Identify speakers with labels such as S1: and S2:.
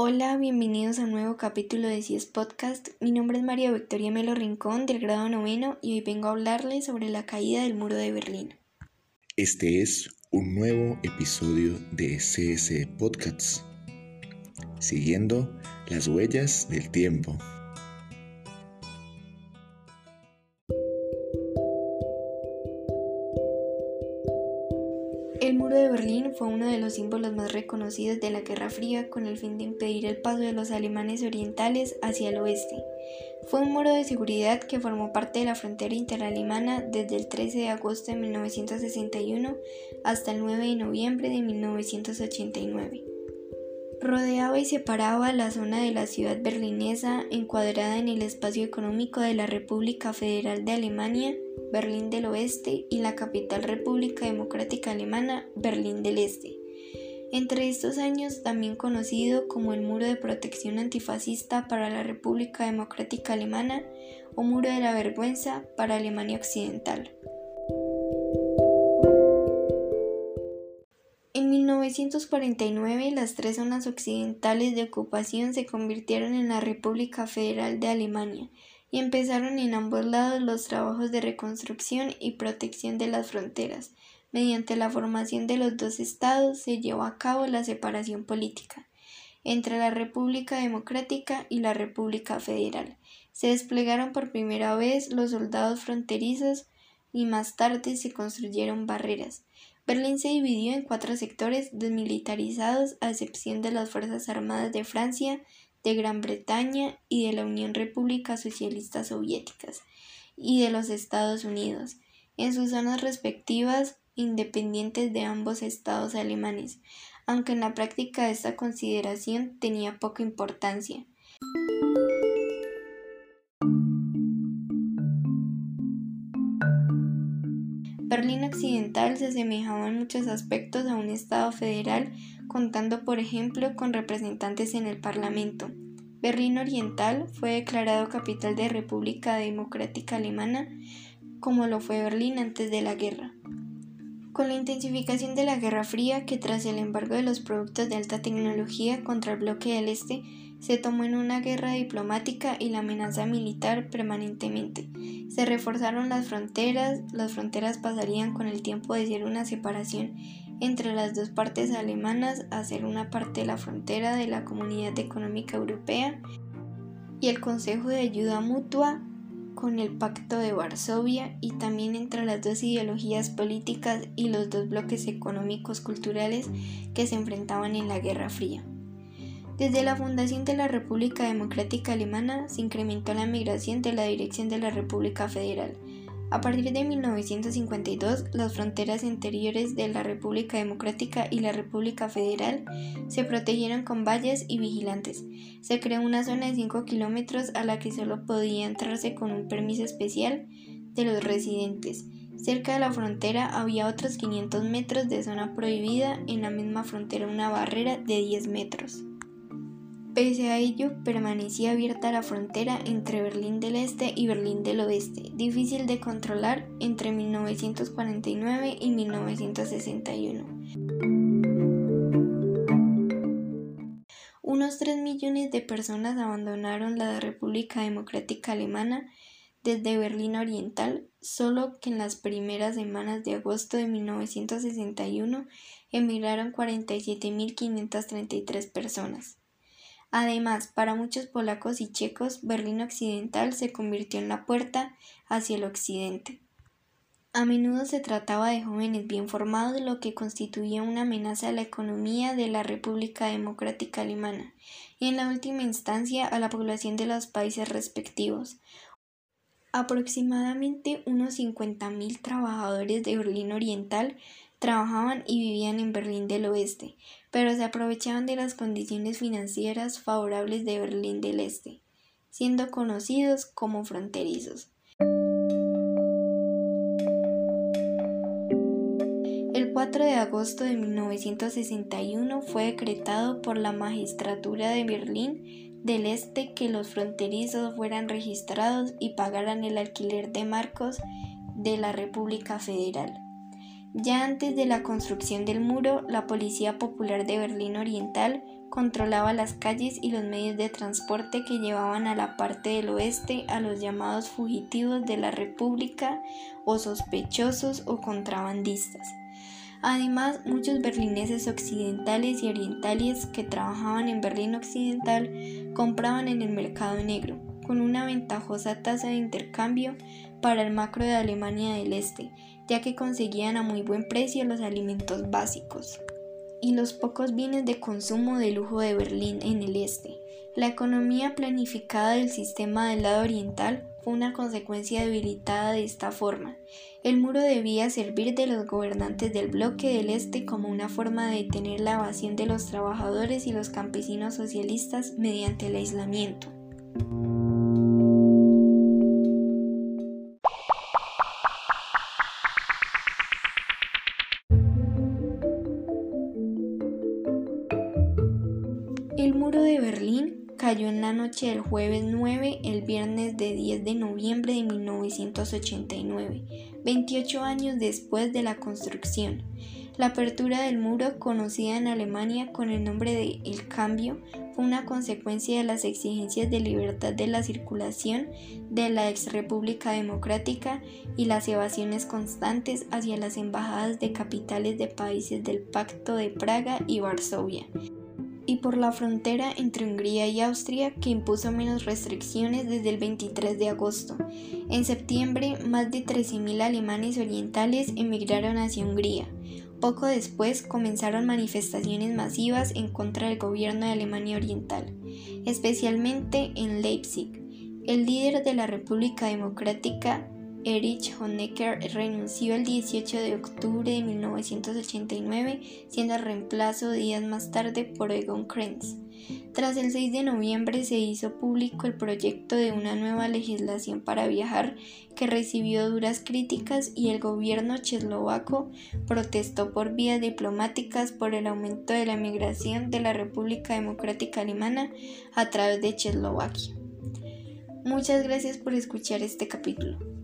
S1: Hola, bienvenidos a un nuevo capítulo de CIES Podcast. Mi nombre es María Victoria Melo Rincón del grado noveno y hoy vengo a hablarles sobre la caída del muro de Berlín.
S2: Este es un nuevo episodio de CS Podcasts, siguiendo las huellas del tiempo.
S1: Los símbolos más reconocidos de la Guerra Fría con el fin de impedir el paso de los alemanes orientales hacia el oeste. Fue un muro de seguridad que formó parte de la frontera interalemana desde el 13 de agosto de 1961 hasta el 9 de noviembre de 1989. Rodeaba y separaba la zona de la ciudad berlinesa encuadrada en el espacio económico de la República Federal de Alemania, Berlín del Oeste, y la capital República Democrática Alemana, Berlín del Este. Entre estos años, también conocido como el Muro de Protección Antifascista para la República Democrática Alemana o Muro de la Vergüenza para Alemania Occidental. En 1949 las tres zonas occidentales de ocupación se convirtieron en la República Federal de Alemania y empezaron en ambos lados los trabajos de reconstrucción y protección de las fronteras. Mediante la formación de los dos estados se llevó a cabo la separación política entre la República Democrática y la República Federal. Se desplegaron por primera vez los soldados fronterizos y más tarde se construyeron barreras. Berlín se dividió en cuatro sectores desmilitarizados a excepción de las Fuerzas Armadas de Francia, de Gran Bretaña y de la Unión República Socialista Soviéticas y de los Estados Unidos, en sus zonas respectivas independientes de ambos estados alemanes, aunque en la práctica esta consideración tenía poca importancia. Berlín Occidental se asemejaba en muchos aspectos a un Estado federal, contando por ejemplo con representantes en el Parlamento. Berlín Oriental fue declarado capital de República Democrática Alemana, como lo fue Berlín antes de la guerra. Con la intensificación de la Guerra Fría, que tras el embargo de los productos de alta tecnología contra el bloque del Este, se tomó en una guerra diplomática y la amenaza militar permanentemente. Se reforzaron las fronteras, las fronteras pasarían con el tiempo de ser una separación entre las dos partes alemanas a ser una parte de la frontera de la Comunidad Económica Europea y el Consejo de Ayuda Mutua con el Pacto de Varsovia y también entre las dos ideologías políticas y los dos bloques económicos culturales que se enfrentaban en la Guerra Fría. Desde la fundación de la República Democrática Alemana se incrementó la migración de la dirección de la República Federal. A partir de 1952, las fronteras interiores de la República Democrática y la República Federal se protegieron con valles y vigilantes. Se creó una zona de 5 kilómetros a la que solo podía entrarse con un permiso especial de los residentes. Cerca de la frontera había otros 500 metros de zona prohibida, en la misma frontera una barrera de 10 metros. Pese a ello, permanecía abierta la frontera entre Berlín del Este y Berlín del Oeste, difícil de controlar entre 1949 y 1961. Unos 3 millones de personas abandonaron la República Democrática Alemana desde Berlín Oriental, solo que en las primeras semanas de agosto de 1961 emigraron 47.533 personas. Además, para muchos polacos y checos, Berlín Occidental se convirtió en la puerta hacia el occidente. A menudo se trataba de jóvenes bien formados, lo que constituía una amenaza a la economía de la República Democrática Alemana y en la última instancia a la población de los países respectivos. Aproximadamente unos 50.000 trabajadores de Berlín Oriental trabajaban y vivían en Berlín del Oeste, pero se aprovechaban de las condiciones financieras favorables de Berlín del Este, siendo conocidos como fronterizos. El 4 de agosto de 1961 fue decretado por la magistratura de Berlín del Este que los fronterizos fueran registrados y pagaran el alquiler de marcos de la República Federal. Ya antes de la construcción del muro, la Policía Popular de Berlín Oriental controlaba las calles y los medios de transporte que llevaban a la parte del oeste a los llamados fugitivos de la República o sospechosos o contrabandistas. Además, muchos berlineses occidentales y orientales que trabajaban en Berlín Occidental compraban en el mercado negro, con una ventajosa tasa de intercambio para el macro de Alemania del Este, ya que conseguían a muy buen precio los alimentos básicos y los pocos bienes de consumo de lujo de Berlín en el este. La economía planificada del sistema del lado oriental fue una consecuencia debilitada de esta forma. El muro debía servir de los gobernantes del bloque del este como una forma de detener la evasión de los trabajadores y los campesinos socialistas mediante el aislamiento. La noche del jueves 9, el viernes de 10 de noviembre de 1989, 28 años después de la construcción. La apertura del muro, conocida en Alemania con el nombre de El Cambio, fue una consecuencia de las exigencias de libertad de la circulación de la ex República Democrática y las evasiones constantes hacia las embajadas de capitales de países del Pacto de Praga y Varsovia y por la frontera entre Hungría y Austria que impuso menos restricciones desde el 23 de agosto. En septiembre, más de 13.000 alemanes orientales emigraron hacia Hungría. Poco después comenzaron manifestaciones masivas en contra del gobierno de Alemania Oriental, especialmente en Leipzig. El líder de la República Democrática, Erich Honecker renunció el 18 de octubre de 1989, siendo reemplazo días más tarde por Egon Krenz. Tras el 6 de noviembre se hizo público el proyecto de una nueva legislación para viajar que recibió duras críticas y el gobierno cheslovaco protestó por vías diplomáticas por el aumento de la migración de la República Democrática Alemana a través de Cheslovaquia. Muchas gracias por escuchar este capítulo.